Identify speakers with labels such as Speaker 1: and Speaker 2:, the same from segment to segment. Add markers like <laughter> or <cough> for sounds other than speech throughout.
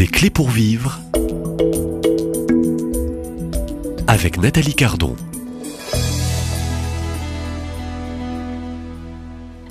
Speaker 1: Des clés pour vivre avec Nathalie Cardon.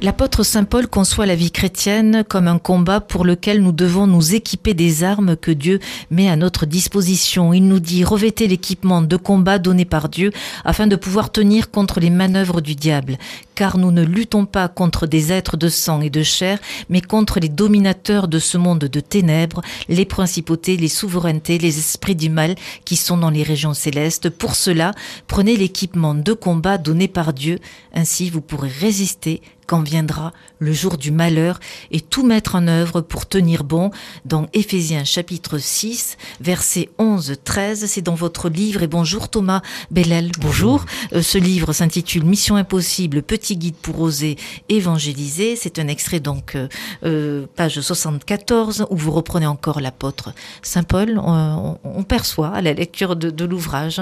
Speaker 2: L'apôtre Saint Paul conçoit la vie chrétienne comme un combat pour lequel nous devons nous équiper des armes que Dieu met à notre disposition. Il nous dit revêtez l'équipement de combat donné par Dieu afin de pouvoir tenir contre les manœuvres du diable. Car nous ne luttons pas contre des êtres de sang et de chair, mais contre les dominateurs de ce monde de ténèbres, les principautés, les souverainetés, les esprits du mal qui sont dans les régions célestes. Pour cela, prenez l'équipement de combat donné par Dieu. Ainsi, vous pourrez résister quand viendra le jour du malheur et tout mettre en œuvre pour tenir bon. Dans Éphésiens chapitre 6, versets 11-13, c'est dans votre livre. Et bonjour Thomas Bellel, bonjour. Euh, ce livre s'intitule Mission impossible, petit guide pour oser évangéliser. C'est un extrait donc euh, euh, page 74 où vous reprenez encore l'apôtre Saint Paul. On, perçoit à la lecture de, de l'ouvrage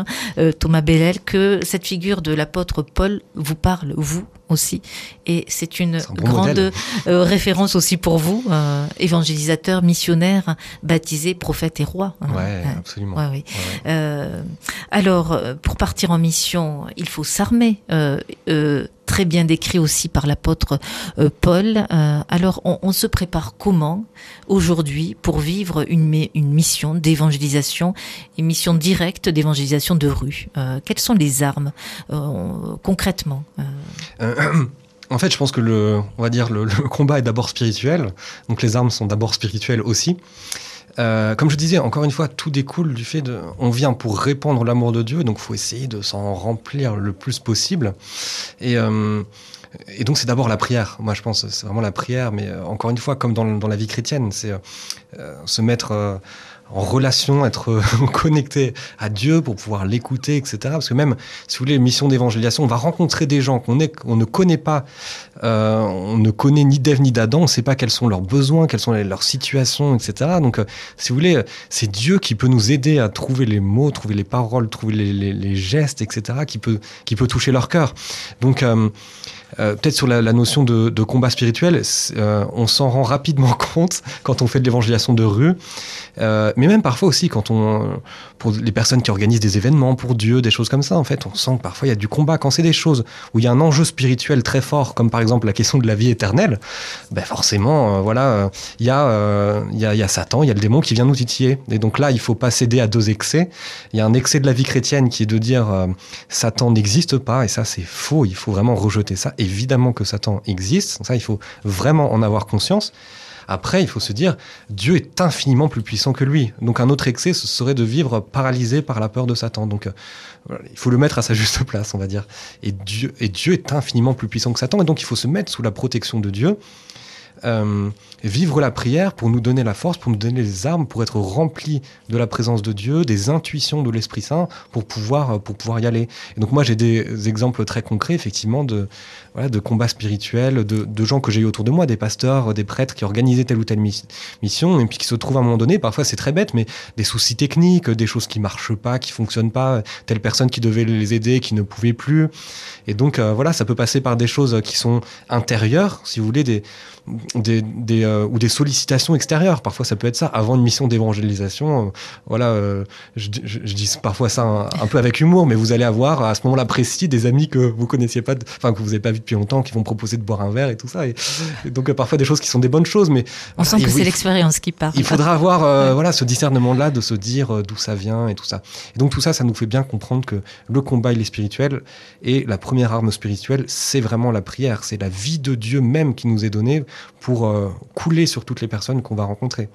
Speaker 2: Thomas Bellel que cette figure de l'apôtre Paul vous parle, vous aussi. Et c'est une grande euh, référence aussi pour vous, euh, évangélisateur, missionnaire, baptisé, prophète et roi.
Speaker 3: Hein. Ouais, absolument. Ouais,
Speaker 2: oui. Euh, alors, euh, pour partir en mission, il faut s'armer. Euh, très bien décrit aussi par l'apôtre Paul. alors, on, on, se prépare comment aujourd'hui pour vivre une, une mission d'évangélisation, une mission directe d'évangélisation de rue Quelles sont les armes concrètement <clears throat>
Speaker 3: en fait, je pense que le, on va dire, le, <laughs> combat est d'abord spirituel. Donc les armes sont d'abord spirituelles aussi. Euh, comme je disais, encore une fois, tout découle du fait de, on vient pour répandre l'amour de Dieu, donc faut essayer de s'en remplir le plus possible. Et, euh, et donc c'est d'abord la prière. Moi, je pense, c'est vraiment la prière. Mais euh, encore une fois, comme dans, dans la vie chrétienne, c'est euh, se mettre euh, en relation, être <laughs> connecté à Dieu pour pouvoir l'écouter, etc. Parce que même, si vous voulez, mission d'évangélisation, on va rencontrer des gens qu'on on ne connaît pas, euh, on ne connaît ni d'Ève ni d'Adam, on ne sait pas quels sont leurs besoins, quelles sont leurs situations, etc. Donc, euh, si vous voulez, c'est Dieu qui peut nous aider à trouver les mots, trouver les paroles, trouver les, gestes, etc., qui peut, qui peut toucher leur cœur. Donc, euh, peut-être sur la, notion de, combat spirituel, on s'en rend rapidement <laughs> compte quand on fait de l'évangélisation de rue, mais même parfois aussi quand on, pour les personnes qui organisent des événements pour Dieu, des choses comme ça, en fait, on sent que parfois il y a du combat. Quand c'est des choses où il y a un enjeu spirituel très fort, comme par exemple la question de la vie éternelle, ben forcément, euh, voilà, il y, euh, y, a, y a Satan, il y a le démon qui vient nous titiller. Et donc là, il faut pas céder à deux excès. Il y a un excès de la vie chrétienne qui est de dire euh, Satan n'existe pas, et ça c'est faux, il faut vraiment rejeter ça. Évidemment que Satan existe, ça il faut vraiment en avoir conscience. Après, il faut se dire, Dieu est infiniment plus puissant que lui. Donc un autre excès, ce serait de vivre paralysé par la peur de Satan. Donc euh, il faut le mettre à sa juste place, on va dire. Et Dieu est infiniment plus puissant que Satan. Et donc il faut se mettre sous la protection de Dieu. Euh, vivre la prière pour nous donner la force, pour nous donner les armes, pour être remplis de la présence de Dieu, des intuitions de l'Esprit Saint, pour pouvoir, pour pouvoir y aller. Et donc moi j'ai des exemples très concrets, effectivement, de, voilà, de combats spirituels, de, de gens que j'ai eu autour de moi, des pasteurs, des prêtres qui organisaient telle ou telle mission, et puis qui se trouvent à un moment donné, parfois c'est très bête, mais des soucis techniques, des choses qui marchent pas, qui fonctionnent pas, telle personne qui devait les aider, qui ne pouvait plus. Et donc euh, voilà, ça peut passer par des choses qui sont intérieures, si vous voulez, des, des, des euh, ou des sollicitations extérieures. Parfois, ça peut être ça. Avant une mission d'évangélisation, euh, voilà, euh, je, je, je, dis parfois ça un, un, peu avec humour, mais vous allez avoir à ce moment-là précis des amis que vous connaissiez pas, enfin que vous n'avez pas vu depuis longtemps, qui vont proposer de boire un verre et tout ça. Et, et donc parfois des choses qui sont des bonnes choses, mais
Speaker 2: on sent que c'est l'expérience qui parle.
Speaker 3: Il faudra avoir ouais. voilà ce discernement-là de se dire d'où ça vient et tout ça. Et donc tout ça, ça nous fait bien comprendre que le combat il est spirituel et la première arme spirituelle, c'est vraiment la prière, c'est la vie de Dieu même qui nous est donnée pour euh, couler sur toutes les personnes qu'on va rencontrer.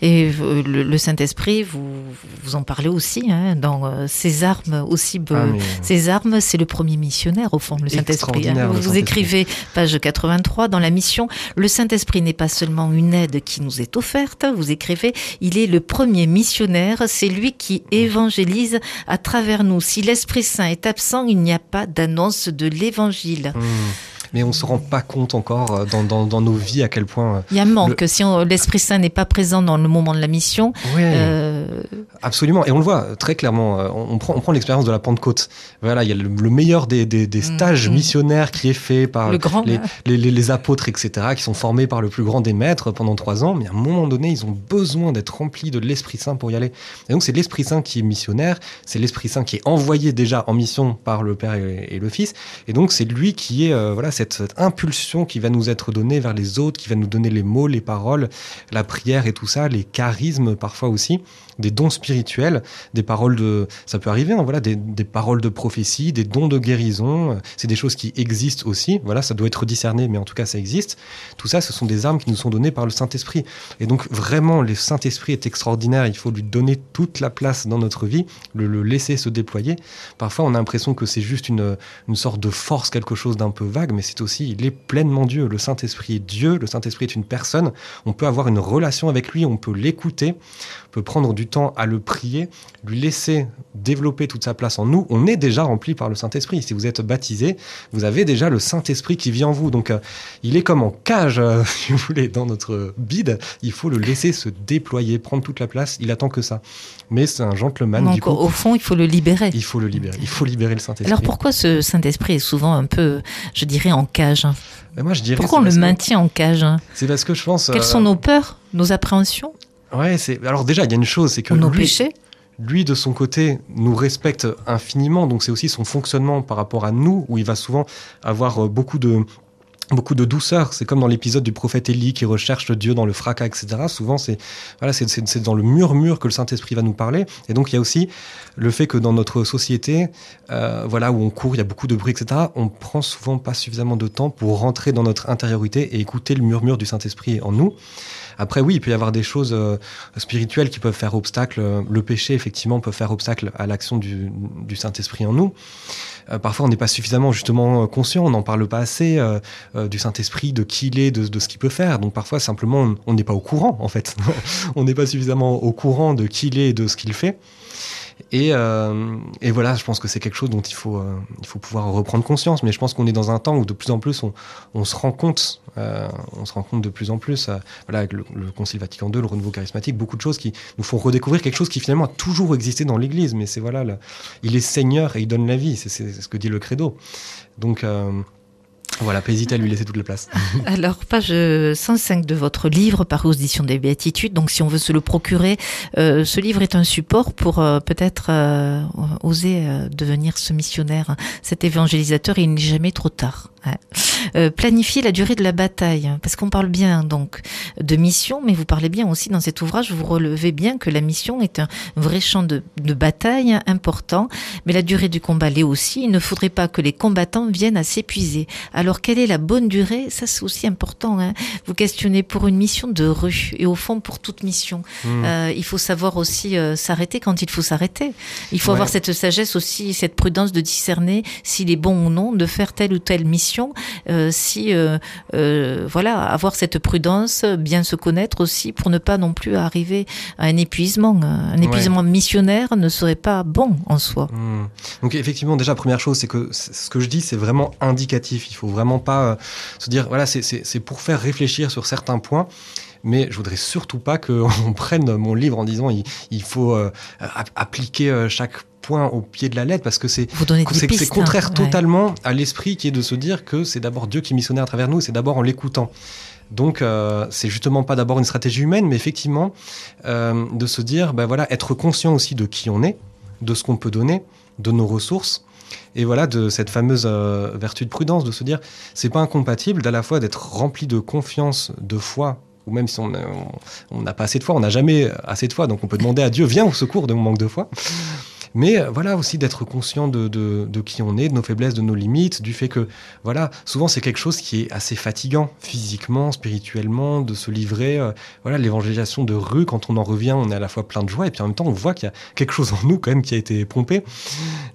Speaker 2: Et le, le Saint-Esprit, vous, vous en parlez aussi, hein, dans euh, ces armes aussi. Ah, mais... Ces armes, c'est le premier missionnaire, au fond, le Saint-Esprit. Hein. Vous, vous écrivez, page 83, dans la mission, le Saint-Esprit n'est pas seulement une aide qui nous est offerte, vous écrivez, il est le premier missionnaire, c'est lui qui évangélise à travers nous. Si l'Esprit Saint est absent, il n'y a pas d'annonce de l'Évangile.
Speaker 3: Mmh. Mais on se rend pas compte encore dans, dans, dans nos vies à quel point.
Speaker 2: Il y a un manque. Le... Si l'Esprit Saint n'est pas présent dans le moment de la mission.
Speaker 3: Ouais. Euh... Absolument. Et on le voit très clairement. On prend, on prend l'expérience de la Pentecôte. Voilà, il y a le, le meilleur des, des, des stages mmh. missionnaires qui est fait par
Speaker 2: le grand,
Speaker 3: les, les, les, les, apôtres, etc., qui sont formés par le plus grand des maîtres pendant trois ans. Mais à un moment donné, ils ont besoin d'être remplis de l'Esprit Saint pour y aller. Et donc, c'est l'Esprit Saint qui est missionnaire. C'est l'Esprit Saint qui est envoyé déjà en mission par le Père et, et le Fils. Et donc, c'est lui qui est, euh, voilà, cette, cette, impulsion qui va nous être donnée vers les autres, qui va nous donner les mots, les paroles, la prière et tout ça, les charismes parfois aussi, des dons spirituels, des paroles de, ça peut arriver, hein, voilà, des, paroles de prophétie, des dons de guérison. C'est des choses qui existent aussi. Voilà, ça doit être discerné, mais en tout cas, ça existe. Tout ça, ce sont des armes qui nous sont données par le Saint-Esprit. Et donc, vraiment, le Saint-Esprit est extraordinaire. Il faut lui donner toute la place dans notre vie, le, le laisser se déployer. Parfois, on a l'impression que c'est juste une, une sorte de force, quelque chose d'un peu vague, mais c'est aussi, il est pleinement Dieu. Le Saint-Esprit est Dieu. Le Saint-Esprit est une personne. On peut avoir une relation avec lui, on peut l'écouter, on peut prendre du temps à le prier, lui laisser développer toute sa place en nous. On est déjà rempli par le Saint-Esprit. Si vous êtes baptisé, vous avez déjà le Saint-Esprit qui vit en vous. Donc, euh, il est comme en cage, euh, <laughs> si vous voulez, dans notre bide. Il faut le laisser se déployer, prendre toute la place. Il attend que ça. Mais c'est un gentleman.
Speaker 2: Donc,
Speaker 3: du coup,
Speaker 2: au fond, il faut le libérer.
Speaker 3: Il faut le libérer. Il faut libérer le Saint-Esprit.
Speaker 2: Alors, pourquoi ce Saint-Esprit est souvent un peu, je dirais, en cage
Speaker 3: Mais moi, je dirais.
Speaker 2: Pourquoi on le maintient en cage?
Speaker 3: C'est parce que je pense.
Speaker 2: Quelles euh... sont nos peurs, nos appréhensions?
Speaker 3: Ouais, c'est. Alors déjà, il y a une chose, c'est que
Speaker 2: nos
Speaker 3: lui,
Speaker 2: péchés?
Speaker 3: lui, de son côté, nous respecte infiniment. Donc c'est aussi son fonctionnement par rapport à nous, où il va souvent avoir beaucoup de beaucoup de douceur. C'est comme dans l'épisode du prophète Élie qui recherche Dieu dans le fracas, etc. Souvent, c'est voilà, dans le murmure que le Saint-Esprit va nous parler. Et donc, il y a aussi le fait que dans notre société, euh, voilà, où on court, il y a beaucoup de bruit, etc. On prend souvent pas suffisamment de temps pour rentrer dans notre intériorité et écouter le murmure du Saint-Esprit en nous. Après, oui, il peut y avoir des choses euh, spirituelles qui peuvent faire obstacle. Le péché, effectivement, peut faire obstacle à l'action du, du Saint-Esprit en nous. Euh, parfois, on n'est pas suffisamment justement conscient, on n'en parle pas assez euh, du Saint-Esprit, de qui il est, de, ce qu'il peut faire. Donc parfois, simplement, on n'est pas au courant, en fait. <laughs> on n'est pas suffisamment au courant de qui il est et de ce qu'il fait. Et, euh, et, voilà, je pense que c'est quelque chose dont il faut, euh, il faut pouvoir reprendre conscience. Mais je pense qu'on est dans un temps où de plus en plus on, se rend compte, euh, on se rend compte de plus en plus, euh, voilà, avec le, le, Concile Vatican II, le renouveau charismatique, beaucoup de choses qui nous font redécouvrir quelque chose qui finalement a toujours existé dans l'Église. Mais c'est voilà, il est Seigneur et il donne la vie. C'est ce que dit le Credo. Donc euh, voilà, pas hésiter à lui laisser toute la place. <laughs>
Speaker 2: Alors, page 105 de votre livre, par audition des Béatitudes. Donc, si on veut se le procurer, euh, ce livre est un support pour euh, peut-être euh, oser devenir ce missionnaire, cet évangélisateur. il n'est jamais trop tard. Euh, planifier la durée de la bataille, parce qu'on parle bien donc de mission, mais vous parlez bien aussi dans cet ouvrage, vous relevez bien que la mission est un vrai champ de, de bataille important, mais la durée du combat l'est aussi. Il ne faudrait pas que les combattants viennent à s'épuiser. Alors quelle est la bonne durée? Ça c'est aussi important. Hein vous questionnez pour une mission de rue et au fond pour toute mission, mmh. euh, il faut savoir aussi euh, s'arrêter quand il faut s'arrêter. Il faut ouais. avoir cette sagesse aussi, cette prudence de discerner s'il est bon ou non de faire telle ou telle mission euh, si euh, euh, voilà avoir cette prudence, bien se connaître aussi pour ne pas non plus arriver à un épuisement. Un épuisement ouais. missionnaire ne serait pas bon en soi.
Speaker 3: Mmh. Donc effectivement, déjà première chose, c'est que ce que je dis, c'est vraiment indicatif. Il faut vraiment pas euh, se dire voilà, c'est pour faire réfléchir sur certains points mais je voudrais surtout pas qu'on <laughs> prenne mon livre en disant il, il faut euh, appliquer euh, chaque point au pied de la lettre parce que c'est c'est contraire hein, totalement à l'esprit qui est de se dire que c'est d'abord Dieu qui missionnait à travers nous c'est d'abord en l'écoutant. Donc euh, c'est justement pas d'abord une stratégie humaine mais effectivement euh, de se dire ben voilà être conscient aussi de qui on est de ce qu'on peut donner de nos ressources. Et voilà de cette fameuse euh, vertu de prudence de se dire c'est pas incompatible d'à la fois d'être rempli de confiance de foi ou même si on n'a on, on pas assez de foi, on n'a jamais assez de foi, donc on peut demander à Dieu, viens au secours de mon manque de foi. Mais euh, voilà aussi d'être conscient de, de, qui on est, de nos faiblesses, de nos limites, du fait que voilà, souvent c'est quelque chose qui est assez fatigant physiquement, spirituellement, de se livrer. Euh, voilà, l'évangélisation de rue, quand on en revient, on est à la fois plein de joie et puis en même temps on voit qu'il y a quelque chose en nous quand même qui a été pompé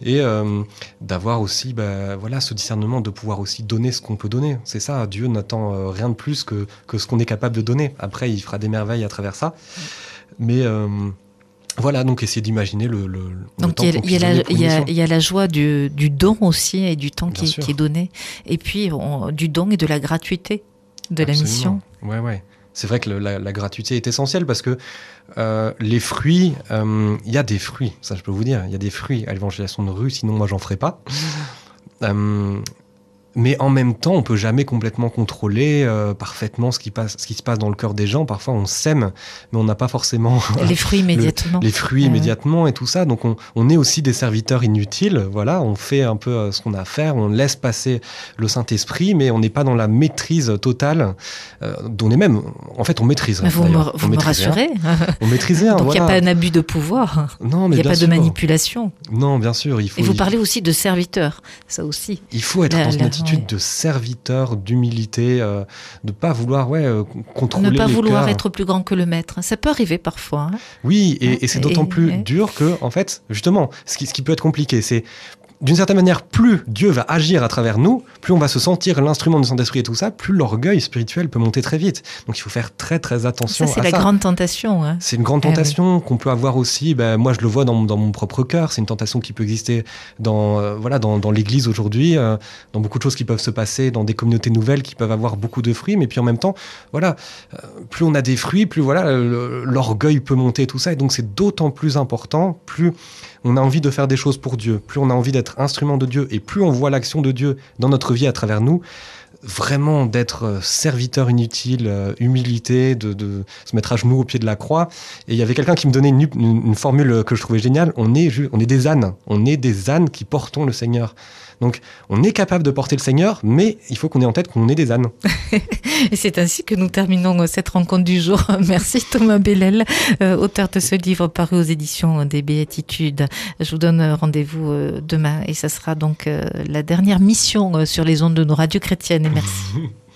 Speaker 3: et euh, d'avoir aussi bah, voilà ce discernement de pouvoir aussi donner ce qu'on peut donner. C'est ça, Dieu n'attend rien de plus que, que ce qu'on est capable de donner. Après, il fera des merveilles à travers ça. Mais Voilà, donc essayer d'imaginer le, le, le
Speaker 2: Donc
Speaker 3: temps
Speaker 2: il y, a-
Speaker 3: qu'on
Speaker 2: il y a
Speaker 3: puisse
Speaker 2: la- joie du, du don aussi et du temps qui, est donné. Et puis on- du don et de la gratuité de la mission.
Speaker 3: Ouais, ouais. C'est vrai que le- la, la gratuité est essentielle parce que euh, les fruits, euh, il y a des fruits, ça je peux vous dire, il y a des fruits à l'évangélisation de rue, sinon moi j'en ferai pas. Euh, <laughs> mais en même temps, on peut jamais complètement contrôler euh, parfaitement ce qui, passe, ce qui se passe dans le cœur des gens. Parfois, on sème, mais on n'a pas forcément
Speaker 2: Les fruits <laughs> immédiatement.
Speaker 3: les fruits
Speaker 2: Ouais.
Speaker 3: immédiatement et tout ça. Donc on, on est aussi des serviteurs inutiles. Voilà, on fait un peu euh, ce qu'on a à faire, on laisse passer le Saint-Esprit, mais on n'est pas dans la maîtrise totale. Euh, dont on est même, en fait, on maîtrise.
Speaker 2: Mais vous me, vous
Speaker 3: on
Speaker 2: rassurez.
Speaker 3: On maîtrise rien. <laughs>
Speaker 2: Donc il n'y a pas un abus de pouvoir.
Speaker 3: Non,
Speaker 2: Il
Speaker 3: mais
Speaker 2: n'y a pas de manipulation.
Speaker 3: Non, bien sûr, il faut.
Speaker 2: Et vous
Speaker 3: il-
Speaker 2: parlez aussi de serviteur. Ça aussi.
Speaker 3: Il faut être
Speaker 2: la-
Speaker 3: attitude
Speaker 2: ouais.
Speaker 3: de serviteur, d'humilité, euh, de pas vouloir ouais, euh, contrôler
Speaker 2: Ne pas
Speaker 3: les
Speaker 2: vouloir
Speaker 3: cœurs.
Speaker 2: être plus grand que le maître. Ça peut arriver parfois. hein.
Speaker 3: Oui,
Speaker 2: Hein,
Speaker 3: et, et c'est d'autant plus
Speaker 2: et-
Speaker 3: dur que, en fait, justement, ce qui, ce qui peut être compliqué, c'est d'une certaine manière, plus Dieu va agir à travers nous, plus on va se sentir l'instrument du Saint-Esprit et tout ça, plus l'orgueil spirituel peut monter très vite. Donc il faut faire très très attention
Speaker 2: Ça, c'est la
Speaker 3: ça.
Speaker 2: grande tentation. hein.
Speaker 3: C'est une grande
Speaker 2: Eh oui.
Speaker 3: tentation qu'on peut avoir aussi. Ben, moi, je le vois dans, dans mon propre cœur. C'est une tentation qui peut exister dans, euh, voilà, dans, dans l'Église aujourd'hui, euh, dans beaucoup de choses qui peuvent se passer, dans des communautés nouvelles qui peuvent avoir beaucoup de fruits. Mais puis en même temps, voilà, euh, plus on a des fruits, plus voilà, l'orgueil peut monter et tout ça. Et donc c'est d'autant plus important, plus on a envie de faire des choses pour Dieu, plus on a envie d'être instrument de Dieu, et plus on voit l'action de Dieu dans notre vie à travers nous vraiment d'être euh, serviteur inutile, euh, humilité, de, se mettre à genoux au pied de la croix. Et il y avait quelqu'un qui me donnait une, une- formule que je trouvais géniale. On est, on est des ânes. On est des ânes qui portons le Seigneur. Donc, on est capable de porter le Seigneur, mais il faut qu'on ait en tête qu'on est des ânes. <laughs>
Speaker 2: Et c'est ainsi que nous terminons euh, cette rencontre du jour. <laughs> Merci Thomas Bellel, euh, auteur de ce livre paru aux éditions des Béatitudes. Je vous donne euh, rendez-vous demain et ça sera donc la dernière mission sur les ondes de nos radios chrétiennes. Et merci. <laughs>